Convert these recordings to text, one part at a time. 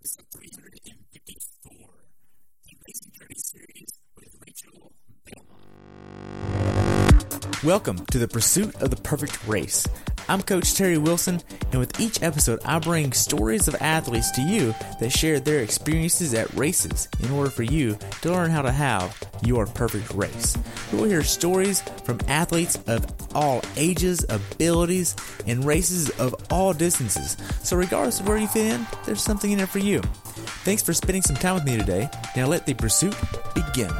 episode 354, the Amazing Journey series with Rachel Belmont. Welcome to the Pursuit of the Perfect Race. I'm Coach Terry Wilson, and with each episode, I bring stories of athletes to you that share their experiences at races in order for you to learn how to have your perfect race. You'll hear stories from athletes of all ages, abilities, and races of all distances. So, regardless of where you fit in, there's something in it for you. Thanks for spending some time with me today. Now, let the pursuit begin.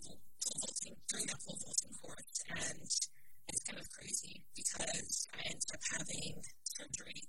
full, full voicing, doing that full voicing course. And it's kind of crazy because I ended up having surgery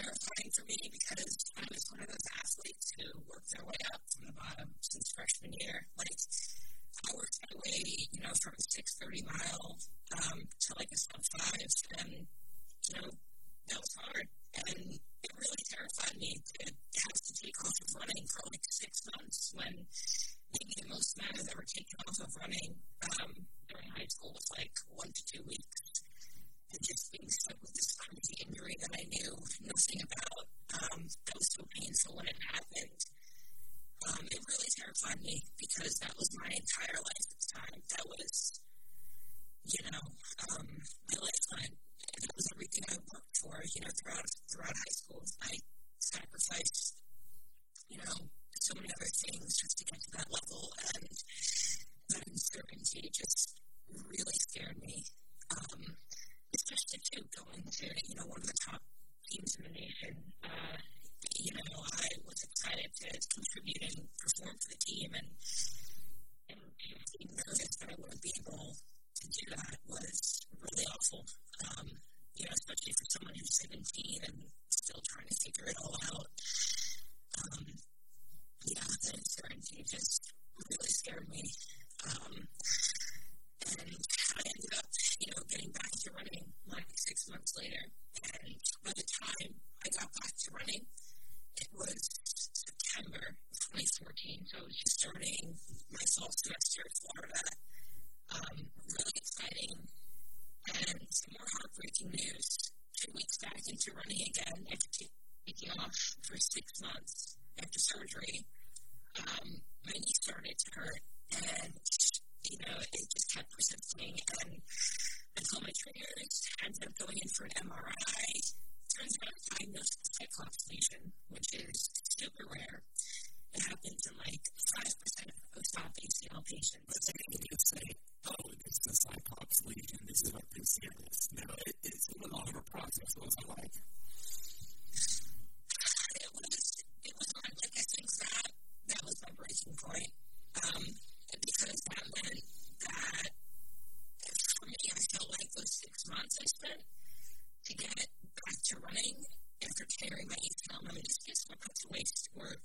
terrifying for me because pounds later. And by the time I got back to running, it was September 2014, so I was just starting my fall semester in Florida. Um, really exciting and some more heartbreaking news. Two weeks back into running again after taking off for six months after surgery, um, my knee started to hurt, and you know it just kept persisting. And I pull my errors, ends up going in for an MRI. Turns out it's diagnosed with cyclops lesion, which is super rare. It happens in like 5% of OSOP ACL patients. But they can just say, oh, this is a cyclops lesion, this is what this. No, it, it's a little longer process. What was it like? It was, it was hard. Like, I think that, that was my breaking point. Um, because that meant months I spent to get it back to running after tearing my ACL and meniscus went put to waste, or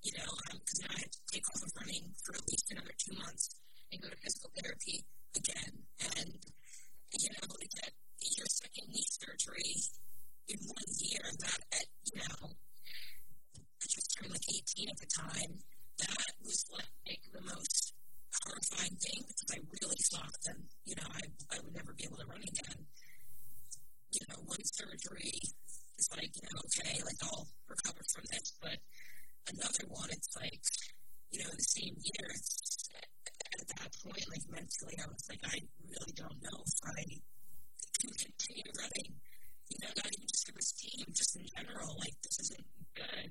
you know, because um, now I have to take off of running for at least another two months and go to physical therapy again, and you know, to get your second knee surgery in one year, that at you know, I just turned like 18 at the time. That was like the most horrifying thing because I really thought that, you know, I, I would never be able to run again. You know, one surgery is like, you know, okay, like I'll recover from this, but another one, it's like, you know, the same year, it's at that point, like mentally, I was like, I really don't know if I can continue running. You know, not even just for this team, just in general, like this isn't good.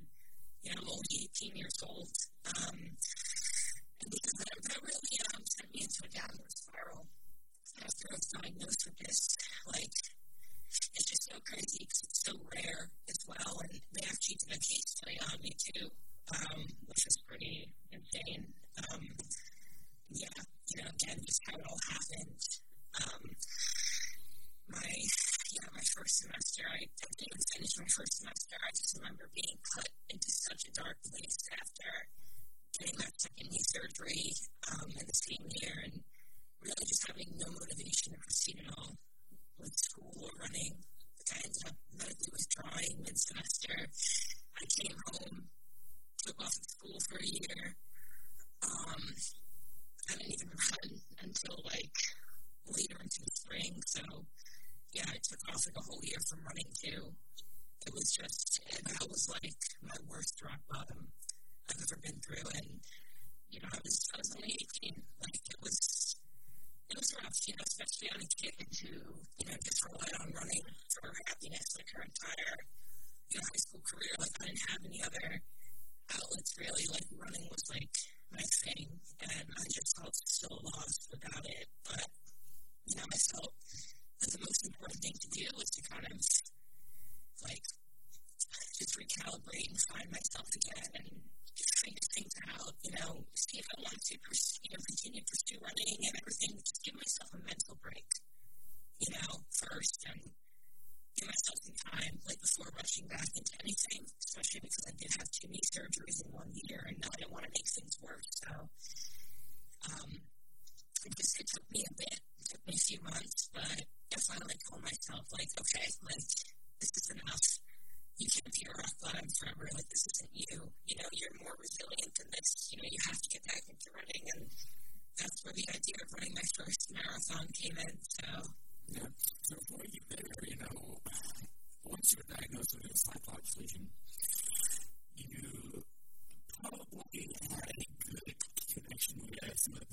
You know, I'm only 18 years old. Um, because that, that really um, sent me into a downward spiral after I was diagnosed with this. Like, it's just so crazy because it's so rare as well. And they actually did a case study on me too, um, which was pretty insane. Um, yeah, you know, again, just how it all happened. Um, my yeah, my first semester, I didn't even finish my first semester. I just remember being put into such a dark place after getting that second knee surgery um, in the same year and really just having no motivation to proceed at all with school or running. I ended up medically withdrawing mid semester. I came home, took off of school for a year. Um, I didn't even run until like later into the spring. So yeah, I took off like a whole year from running too. It was just that was like my worst rock bottom I've ever been through, and you know I was I was only eighteen. Like it was it was rough, you know, especially on a kid who you know just relied on running for happiness like her entire you know high school career. Like I didn't have any other outlets really. Like running was like my thing, and I just felt so lost without it. But you know, I felt that the most important thing to do was to kind of like just recalibrate and find myself again and figure things out, you know, see if I want to pursue, you know, continue to pursue running and everything, just give myself a mental break, you know, first and give myself some time, like before rushing back into anything, especially because I did have two knee surgeries in one year and I didn't want to make things worse. So, um, it just, it took me a bit, it took me a few months, but I finally told myself, like, okay, like, this is enough you can't be a rock bottom forever. Like this isn't you. You know, you're more resilient than this. You know, you have to get back into running, and that's where the idea of running my first marathon came in. So, yeah. So before you there, you know, once you were diagnosed with a cyclops lesion, you probably had a good connection with some of the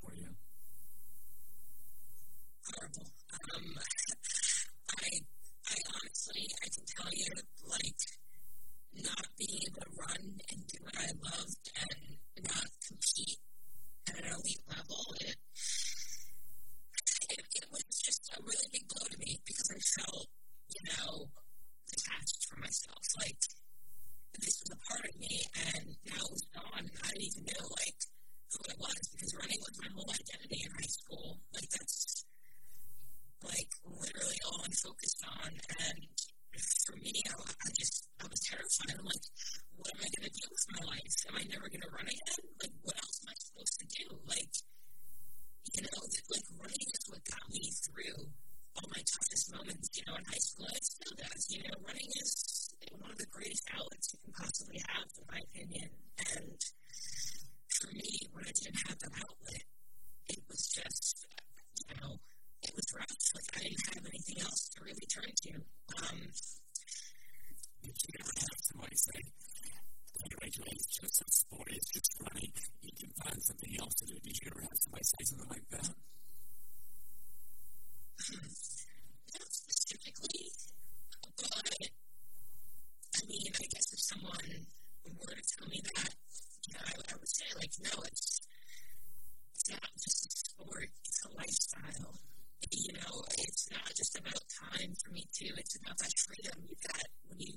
for you? Horrible. Um, I, I honestly, I can tell you, like, not being able to run and do what I loved and not compete at an elite level, it, it, it was just a really big blow to me because I felt, you know, detached from myself. Like, this was a part of me, and now it was gone. I didn't even know, like, who I was because running was my whole identity in high school. Like that's like literally all I focused on. And for me, I, I just I was terrified. I'm like, what am I gonna do with my life? Am I never gonna run again? Like, what else am I supposed to do? Like, you know, like running is what got me through all my toughest moments. You know, in high school, it still does. You know, running is one of the greatest outlets you can possibly have, in my opinion. And for me, when I didn't have that outlet, it was just, you know, it was rough. Like, I didn't have anything else to really turn to. Um, you ever know, that's what I say. Congratulations, just some sport it's just funny." You can find something else to do. Did you ever have somebody say something like that? Hmm. Not specifically, but I mean, I guess if someone were to tell me that, I, I would say, like, no, it's, it's not just a sport, it's a lifestyle. You know, it's not just about time for me too. It's about that freedom you get when you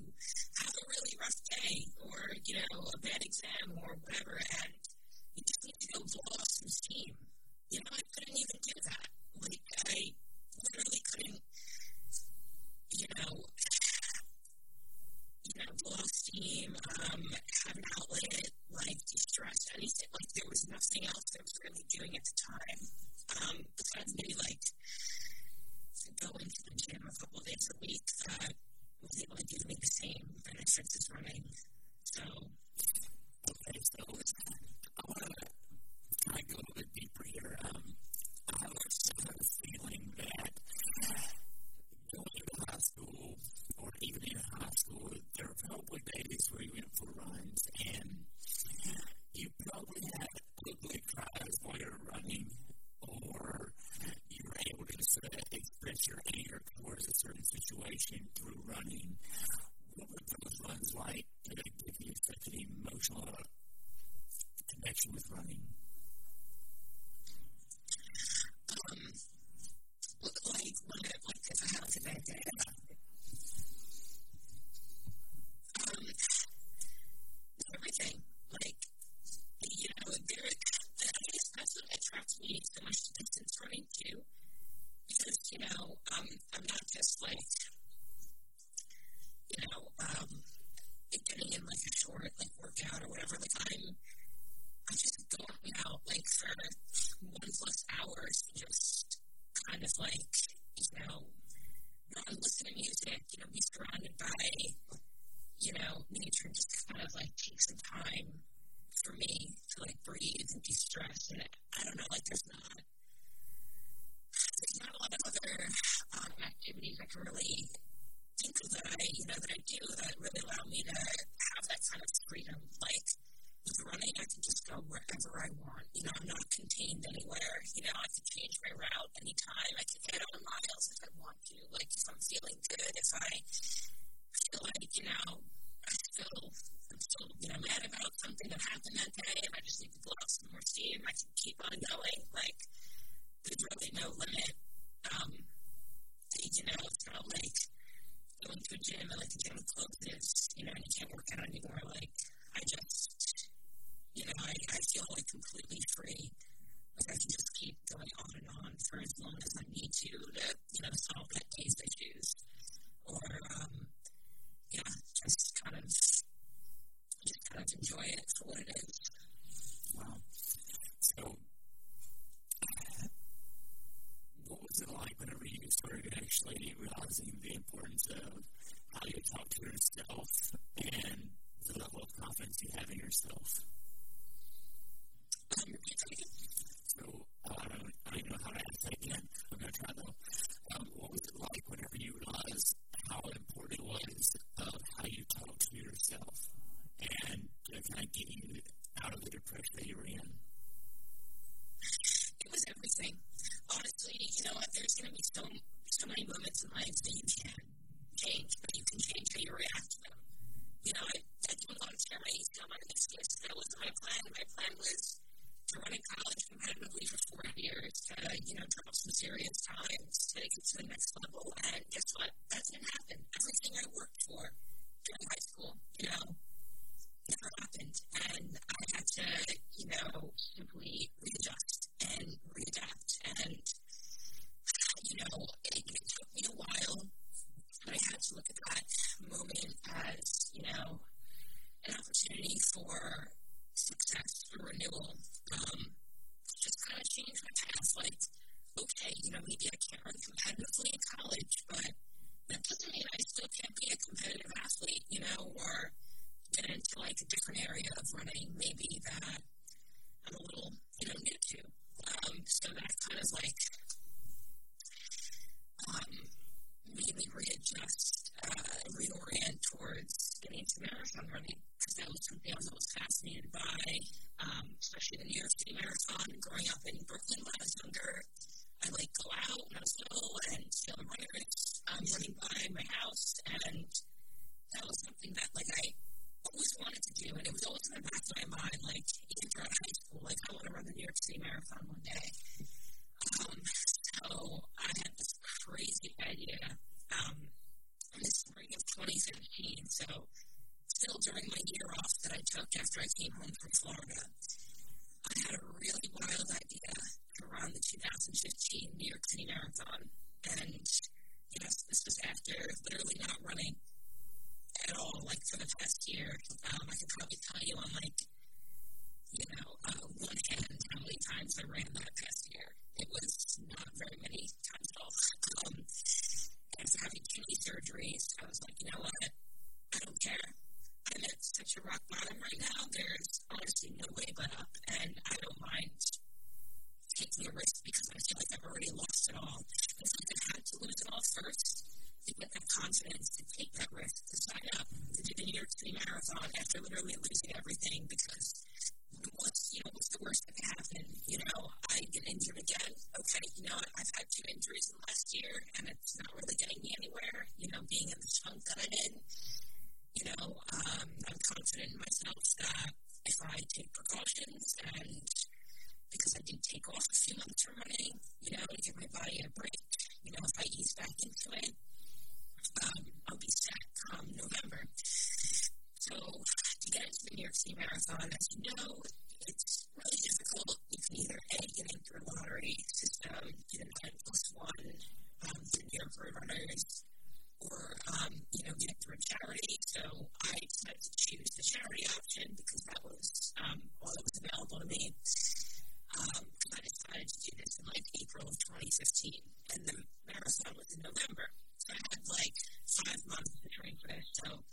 have a really rough day or, you know, a bad exam or whatever, and you just need to go blow off some steam. You know, I couldn't even do that. Like, I literally couldn't, you know, you know, blow off steam, um, have an outlet, Life, de-stress anything. Like there was nothing else I was really doing at the time. Um, besides maybe like going to the gym a couple days a week, uh, was able to give me the same benefits as running. So okay, so uh, I want to kind of go a little bit deeper here. Um, I was sort of feeling that going to high school or even in high crazy um, in the spring of 2015. So still during my year off that I took after I came home from Florida, I had a really wild idea to run the 2015 New York City Marathon. And yes, this was after literally not running at all, like for the past year. Um, I could probably tell you on like, you know, uh, one hand how many times I ran that past year. It was not very many times at all. Um, after having two knee surgeries, I was like, you know what? I don't care. I'm at such a rock bottom right now. There's honestly no way but up, and I don't mind taking a risk because I feel like I've already lost it all. And so I had to lose it all first to get that confidence to take that risk, to sign up to do the New York City Marathon after literally losing everything because you know what's the worst that can happen? You know, I get injured again. Okay, you know I've had two injuries in the last year, and it's not really getting me anywhere. You know, being in the funk that I'm in. You know, um, I'm confident in myself that if I take precautions and because I did take off a few months from running, you know, to give my body a break. You know, if I ease back into it, um, I'll be set come November. So to get into the New York City Marathon, as you know, it's really difficult. You can either A, get in through a lottery system, get an N plus one um, through New York Road Runners, or, um, you know, get through a charity. So I decided to choose the charity option because that was um, all that was available to me. Um, I decided to do this in like April of 2015, and the marathon was in November. So I had like five months to train for this. So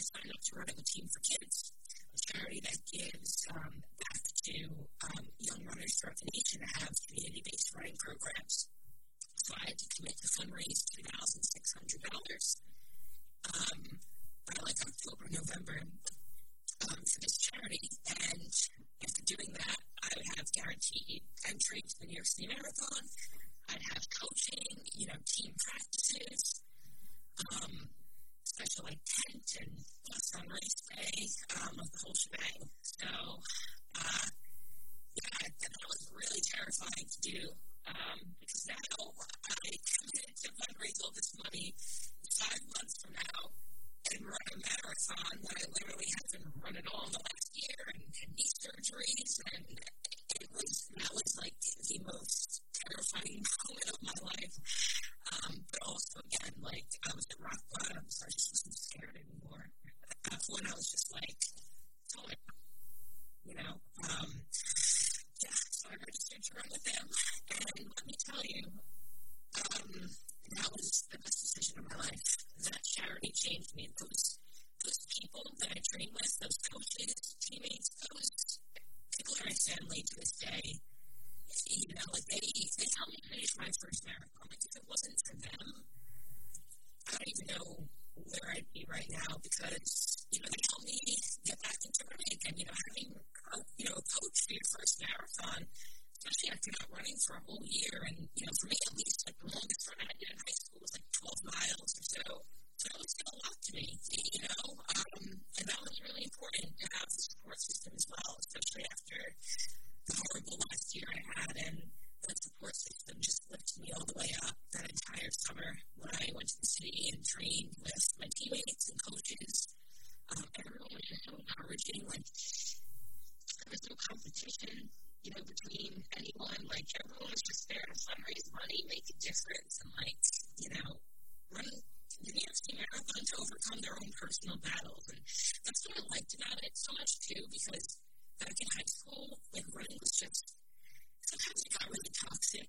I signed up to run with Team for Kids, a charity that gives um, back to um, young runners throughout the nation that have community based running programs. So I had to commit to fundraise $2,600 um, by like October, November um, for this charity. And after doing that, I would have guaranteed entry to the New York City Marathon. I'd have coaching, you know, team practices, um, special like tent and bus on day, um, of the whole shebang. So, uh, yeah, that was really terrifying to do um, because now I committed to fundraise all this money five months from now and run a marathon when I literally haven't run at all in the last year and had knee surgeries and it was that was like the most terrifying moment of my life. Um, but also again, like I was at rock bottom, so I just wasn't scared anymore. At that point I was just like, oh you know. Um, yeah, so I registered to run with them and let me tell you, um, that was the best decision of my life. That charity changed me. Those those people that I train with, those coaches, teammates, those people are my family to this day. You know, like they they helped me finish my first marathon. Like if it wasn't for them, I don't even know where I'd be right now because you know they helped me get back into running and you know having a, you know a coach for your first marathon especially after not running for a whole year. And, you know, for me at least, like the longest run I did in high school was like 12 miles or so. So it was still a lot to me, you know, um, and that was really important to have the support system as well, especially after horrible last year I had. And that support system just lifted me all the way up that entire summer when I went to the city and trained with my teammates and coaches. Um, everyone was just so encouraging. Like, there was no competition you know, between anyone. Like everyone was just there to fundraise money, make a difference, and like, you know, run the New York City Marathon to overcome their own personal battles. And that's what I liked about it so much too, because back in high school, like running was just sometimes it got really toxic,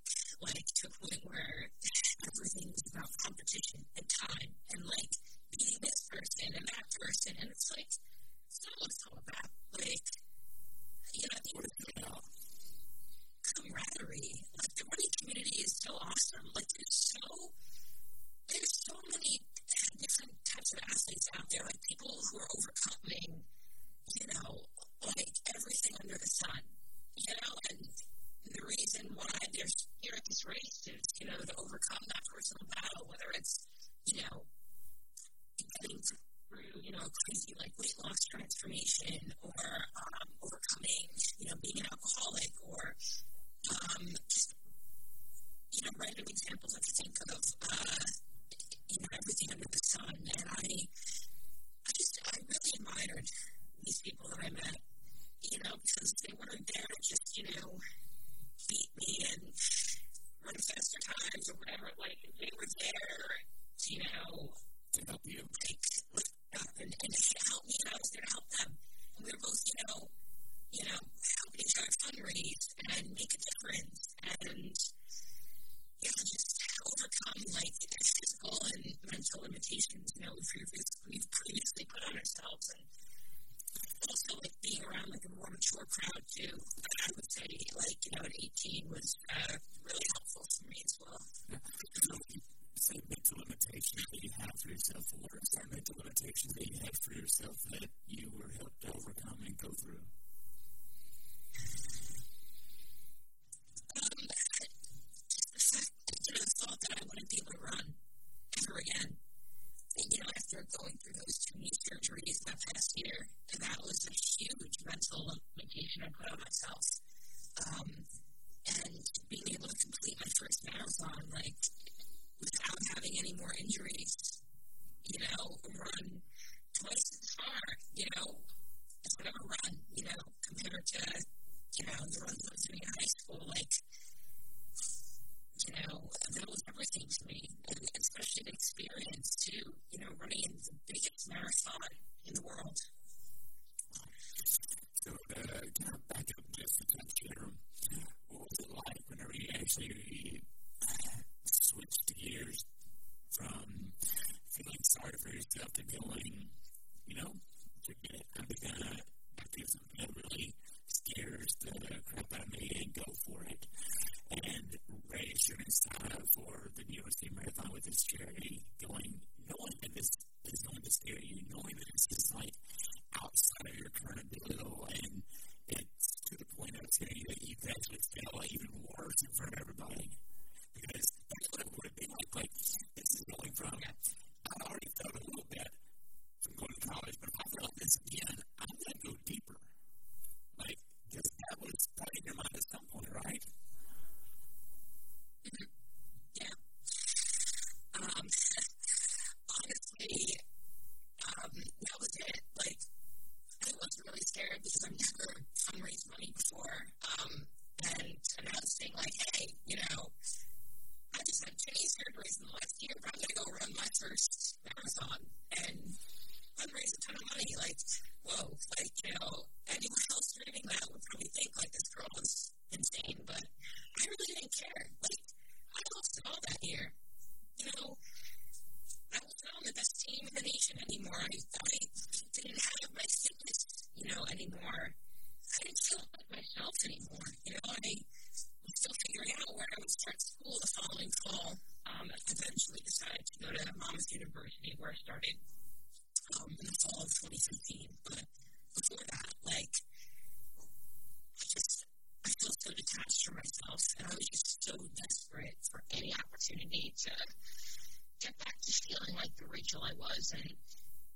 feeling like the Rachel I was, and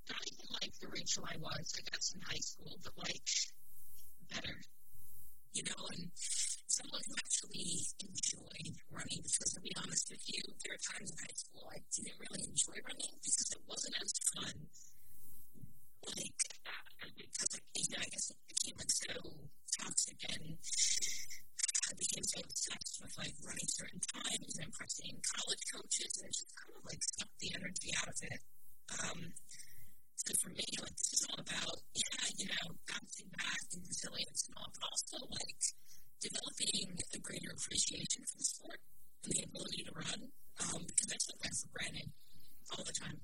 not even like the Rachel I was. I guess in high school, but like better, you know, and someone who actually enjoyed running. Because to be honest with you, there are times in high school I didn't really enjoy running because it wasn't as fun. Like, uh, because uh, I, you know, I guess it became like so toxic and I became so obsessed with like running certain times and impressing college coaches, and it just kind of like sucked the energy out of it. Um, so for me, like this is all about yeah, you know, bouncing back and resilience and all, but also like developing a greater appreciation for the sport and the ability to run um, because I took that for granted all the time.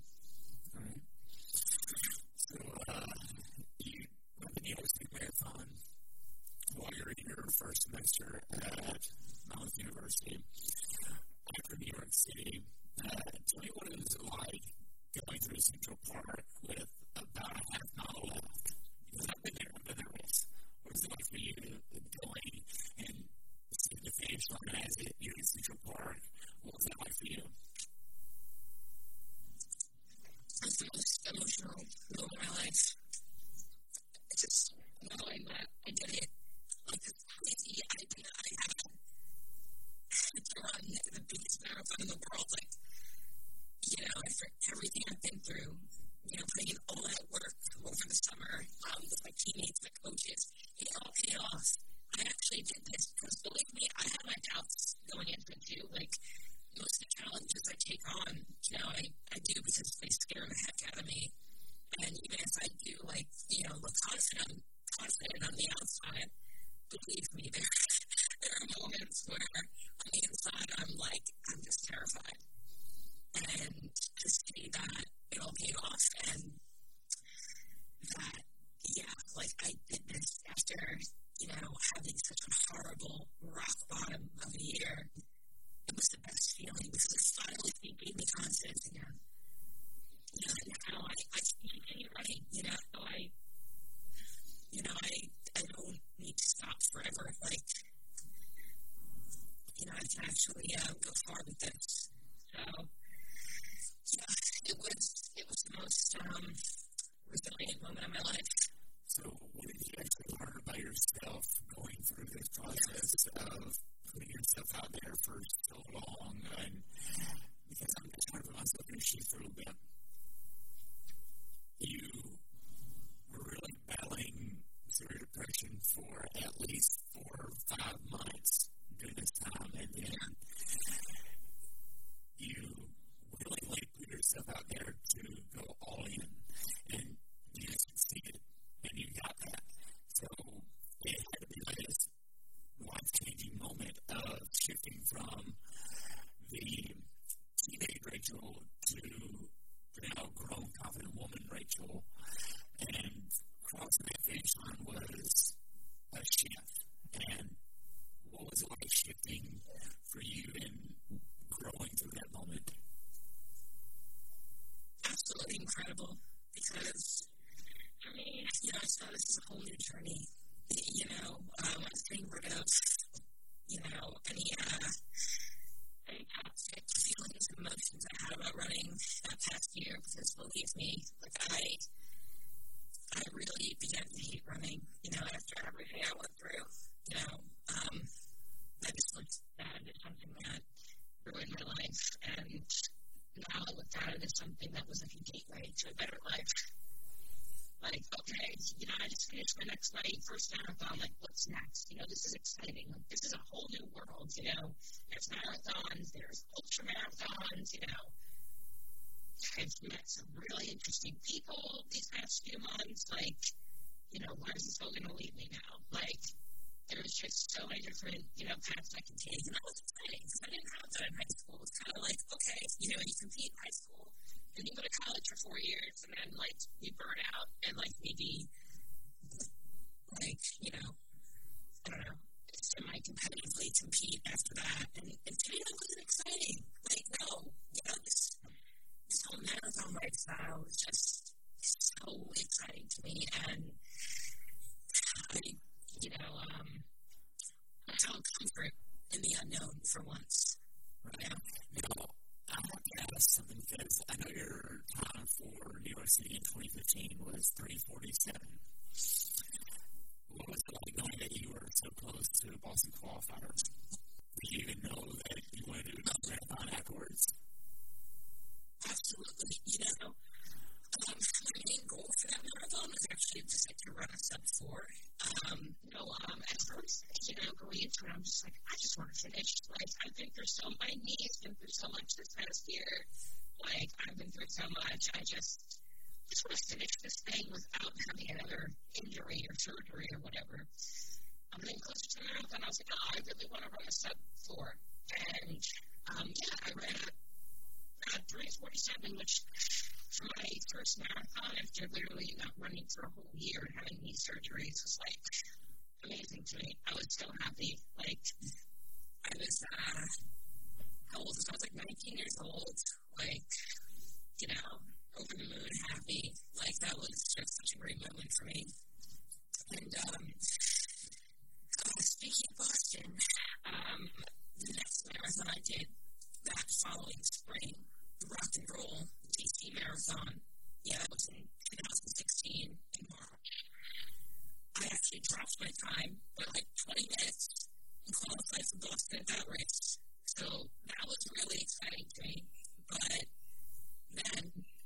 All right. So uh, you, run the New York do marathon? while you're in your first semester at Monmouth University. I'm from New York City. Uh, tell me what it was like going through Central Park with about a half mile left. Because I've been there, I've been there once. What was it like for you going and seeing the finish line as it you in Central Park? What was that like for you? It's the most emotional moment of my life. It's just knowing that I did it on this crazy idea I had to run the biggest marathon in the world. Like, you know, after everything I've been through, you know, putting in all that work over the summer um, with my teammates, my coaches, it all paid off. I actually did this because, believe me, I had my doubts going into it too. Like, most of the challenges I take on, you know, I, I do because they scare the heck out of me. And even if I do, like, you know, look confident, confident on the outside, believe me, there, there are moments where on the inside I'm like, I'm just terrified. Like, okay, you know, I just finished my next my first marathon. Like, what's next? You know, this is exciting. Like, this is a whole new world. You know, there's marathons, there's ultra marathons. You know, I've met some really interesting people these past few months. Like, you know, where is this all going to lead me now? Like, there's just so many different, you know, paths I can take. And that was exciting because I didn't have that in high school. It's kind of like, okay, you know, you compete in high school and you go to college for four years and then, like, you burn out and, like, maybe, like, you know, I don't know, semi competitively compete after that. And, and to that wasn't exciting. Like, no, you know, this, this whole marathon lifestyle was just so exciting to me. And I, you know, um, I found comfort in the unknown for once. Right. Now, I have to ask something because I know your time for New York City in 2015 was 347. What was it like knowing that you were so close to the Boston qualifier? Did you even know that you wanted to do another marathon afterwards? Absolutely. You know, um, my main goal for that marathon was actually just like to run a sub four. Um, know, um, at first, you know, going into it, I'm just like, I just want to finish. Like, I've been through so, my knees been through so much this past year. Like, I've been through so much. I just, just want to finish this thing without having another injury or surgery or whatever. I'm getting closer to the marathon. I was like, oh, I really want to run a sub four. And, um, yeah, I ran a, a 347, which for my first marathon after literally not running for a whole year and having knee surgeries was like amazing to me. I was so happy. Like I was uh how old was I? I was like nineteen years old. Like, you know, over the moon happy. Like that was just such a great moment for me. And um uh, speaking of Boston, um the next marathon I did that following spring, the Rock and Roll DC Marathon. Yeah, that was in 2016 in March. I actually dropped my time by like 20 minutes and qualified for Boston at that race. So that was really exciting to me. But then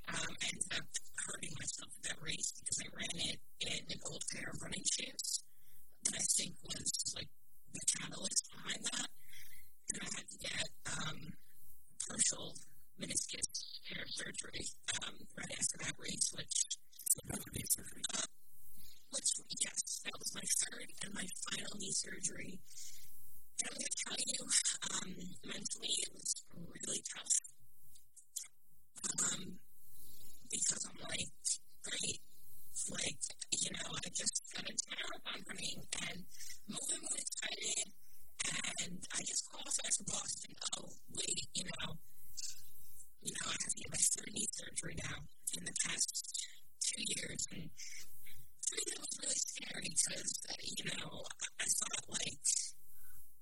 um, I ended up hurting myself at that race because I ran it in an old pair of running shoes that I think was like the catalyst behind that. And I had to get um, partial meniscus hair surgery um, right after that race, which so that was knee surgery. Uh, which yes, that was my third and my final knee surgery. And I'm gonna tell you, um, mentally it was really tough. Um, because I'm like, great, like you know, I just got a tear up on running and moving, moving excited, and I just qualified for Boston. Oh wait, you know you know, I have to get my knee surgery now in the past two years. And I mean, that was really scary because, uh, you know, I, I thought, like,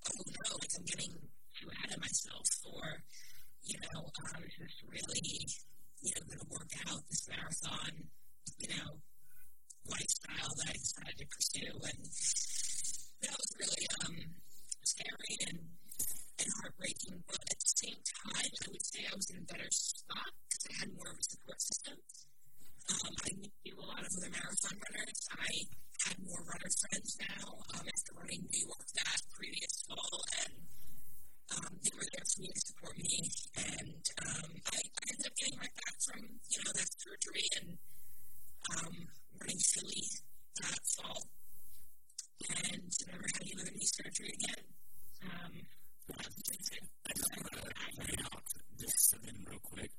oh no, like I'm getting too out of myself for, you know, um, is this really, you know, going to work out this marathon, you know, lifestyle that I decided to pursue. And that was really um, scary and and heartbreaking, but at the same time, I would say I was in a better spot because I had more of a support system. Um, I knew a lot of other marathon runners. I had more runner friends now um, after running New York that previous fall, and um, they were there for me to support me. And um, I, I ended up getting right back from you know that surgery and um, running Philly that fall, and never had another knee surgery again. Um, Well, that's amazing. I ein want to read out this to them real quick.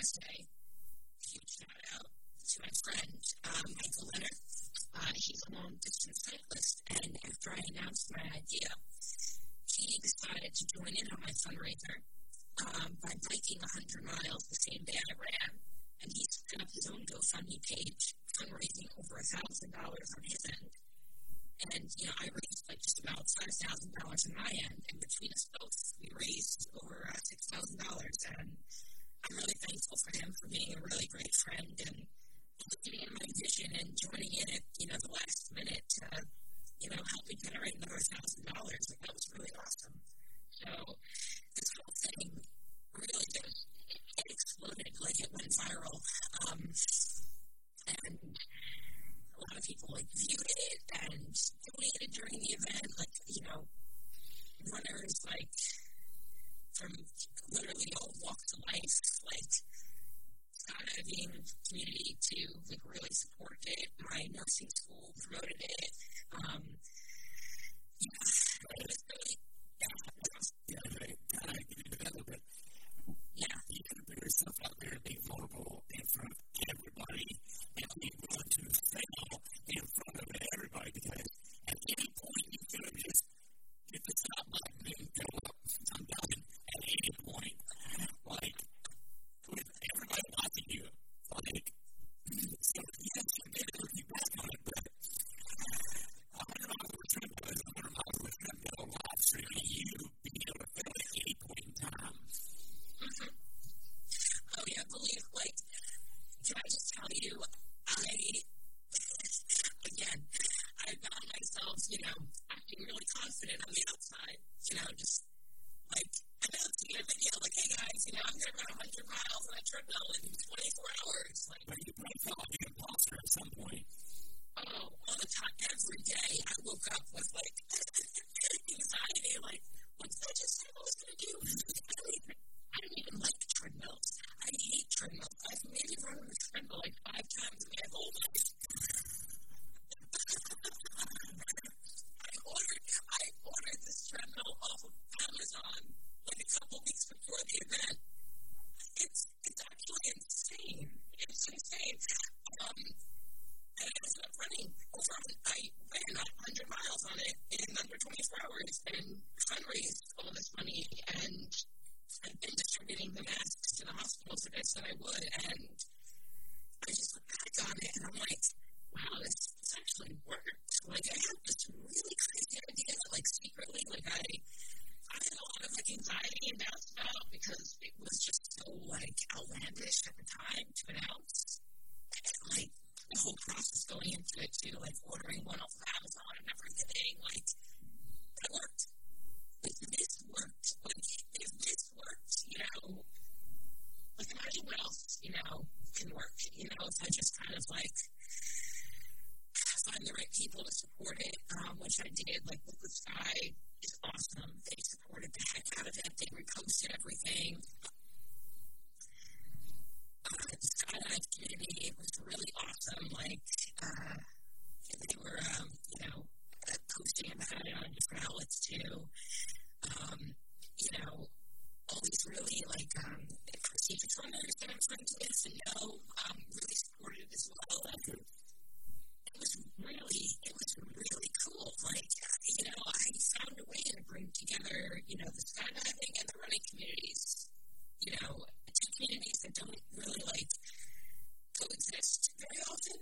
Want to huge shout out to my friend, um, Michael Leonard. Uh, he's a long distance cyclist, and after I announced my idea, he decided to join in on my fundraiser um, by biking 100 miles the same day I ran. And he set up his own GoFundMe page, fundraising over $1,000 on his end. And, you know, I raised like just about $5,000 on my end. And between us both, we raised over uh, $6,000. And I'm really thankful for him for being a really great friend and believing in my vision and joining in at, you know, the last minute to, you know, help me generate another $1,000. Like, that was really awesome. So, this whole thing really just it exploded, like it went viral. Um, and a lot of people like viewed it and donated during the event. Like, you know, runners like from literally all walks of life, like skydiving community to like really support it. My nursing school promoted it. Um, yeah, it was really yeah, yeah, of get into that a little bit. Yeah, you can put yourself out there and be vulnerable in front of everybody and be willing to fail in front of everybody because at any point you could have just hit the stop button and go up. I'm done. At any point, like with everybody watching you, like so yes, you did it, you back on it, but 100 miles of treadmill is 100 miles of treadmill live streaming you being able to fail at any point in time. Mm-hmm. Oh yeah, believe like can I just tell you, I again, I found myself, you know, acting really confident on the outside, you know, just like announcing in a video, like, hey guys, you know, I'm gonna run 100 miles on a treadmill in 24 hours. Like, but you probably felt like an imposter at some point. Oh, all the every day, I woke up with like anxiety, like, what's that just say I was gonna do? I don't even, I don't even like treadmills. I hate treadmills. I've maybe run on a treadmill like five times in my whole life. I ordered I ordered this treadmill off of Amazon like a couple weeks before the event. It's it's actually insane. It's insane. Um, and I ended up running I ran 100 miles on it in under 24 hours and fundraised all this money. And I've been distributing the masks to the hospitals that I said I would. And I just look back on it and I'm like, wow, this, this actually worked. Like I had this really crazy idea, like secretly, like I I had a lot of like anxiety and doubts about because it was just so like outlandish at the time to announce. And like the whole process going into it too, like ordering one off of Amazon and everything, like it worked. Like this worked. Like if this worked, you know, like imagine what else, you know, can work. You know, if I just kind of like find the right people to support it, um, which I did. Like Liquid Sky is awesome. They supported the heck out of it. They reposted everything. Uh, skydive community It was really awesome. Like uh, they were, um, you know, posting about it on different outlets too. Um, you know, all these really like um, prestigious runners that I'm friends with and know um, really supported as well. Like, it was really, it was really cool. Like, you know, I found a way to bring together, you know, the skydiving and the running communities. You know, two communities that don't really like coexist very often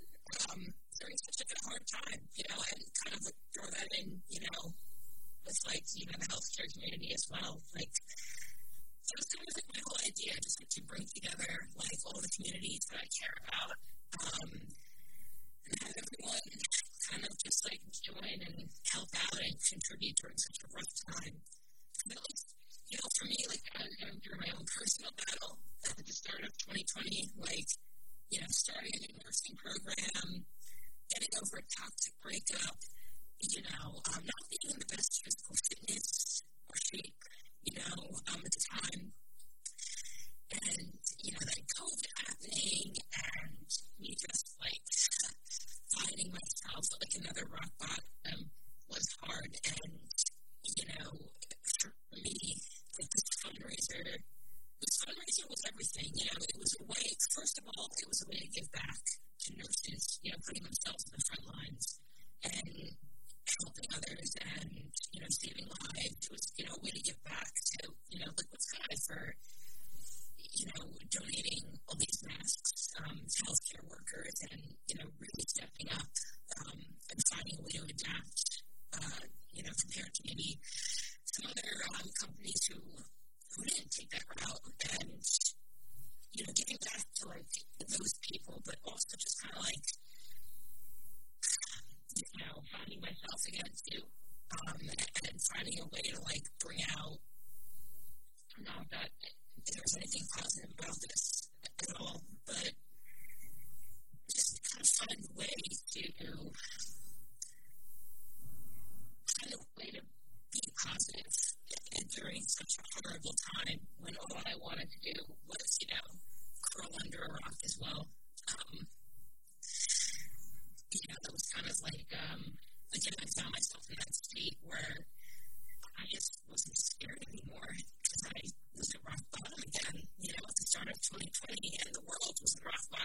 um, during such like, a hard time. You know, and kind of like, throw that in, you know, with like you know the healthcare community as well. Like, so it's kind of like my whole idea, just like to bring together like all the communities that I care about. Um, and have everyone kind of just like join and help out and contribute during such a rough time. But at least, you know, for me, like was through my own personal battle at the start of 2020, like, you know, starting a new nursing program, getting over a toxic breakup, you know, um, not being in the best physical fitness or shape, you know, um, at the time. And, you know, then COVID happening and me just like finding myself like another rock bottom Um, everything. You know, it was a way, first of all, it was a way to give back to nurses, you know, putting themselves on the front lines and helping others and, you know, saving lives. It was, you know, a way to give back to, you know, Liquid Sky for, you know, donating all these masks um, to healthcare workers and, you know, really stepping up um, and finding a way to adapt, uh, you know, compared to maybe some other um, companies who who didn't take that route and you know, giving back to like those people, but also just kind of like, you know, finding myself again too, um, and finding a way to like bring out not that there's anything positive about this at all, but just kind of find a way to find a way to be confidence during such a horrible time when all I wanted to do was, you know, curl under a rock as well. Um, you know, that was kind of like, um, again, I found myself in that state where I just wasn't scared anymore because I was at rock bottom again, you know, at the start of 2020 and the world was at rock bottom.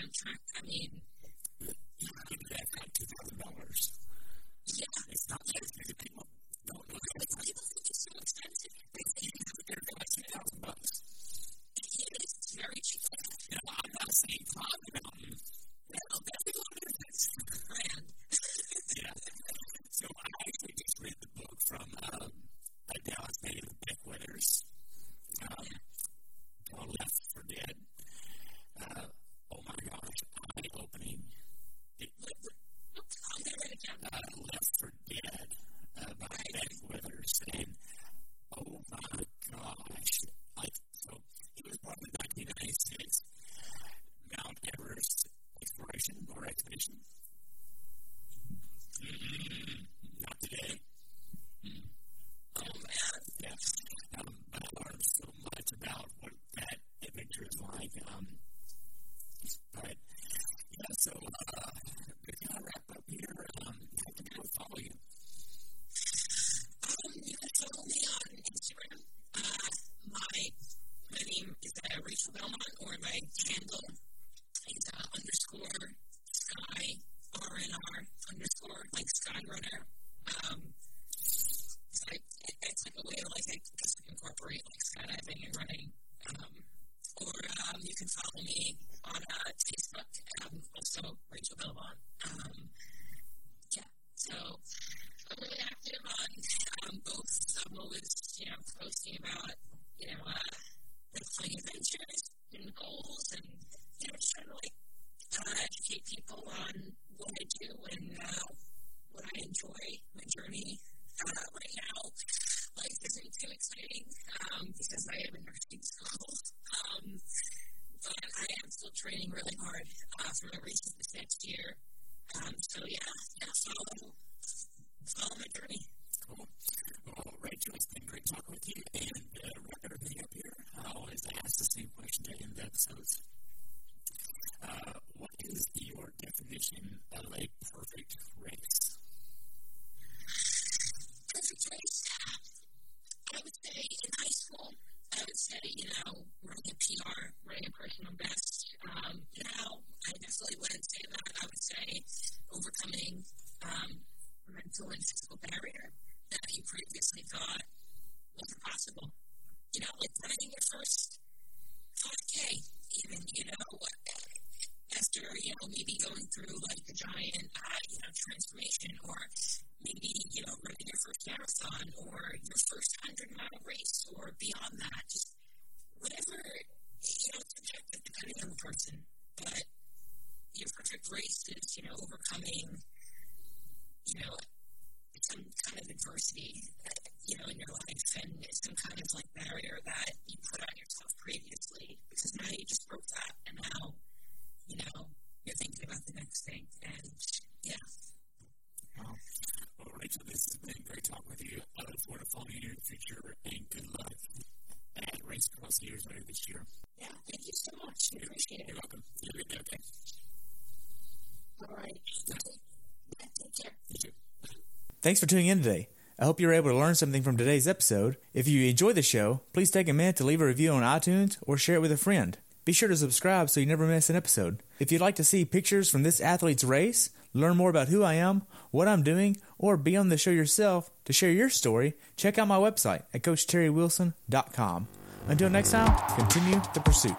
Base. I mean, Thanks for tuning in today. I hope you were able to learn something from today's episode. If you enjoy the show, please take a minute to leave a review on iTunes or share it with a friend. Be sure to subscribe so you never miss an episode. If you'd like to see pictures from this athlete's race, learn more about who I am, what I'm doing, or be on the show yourself to share your story, check out my website at CoachTerryWilson.com. Until next time, continue the pursuit.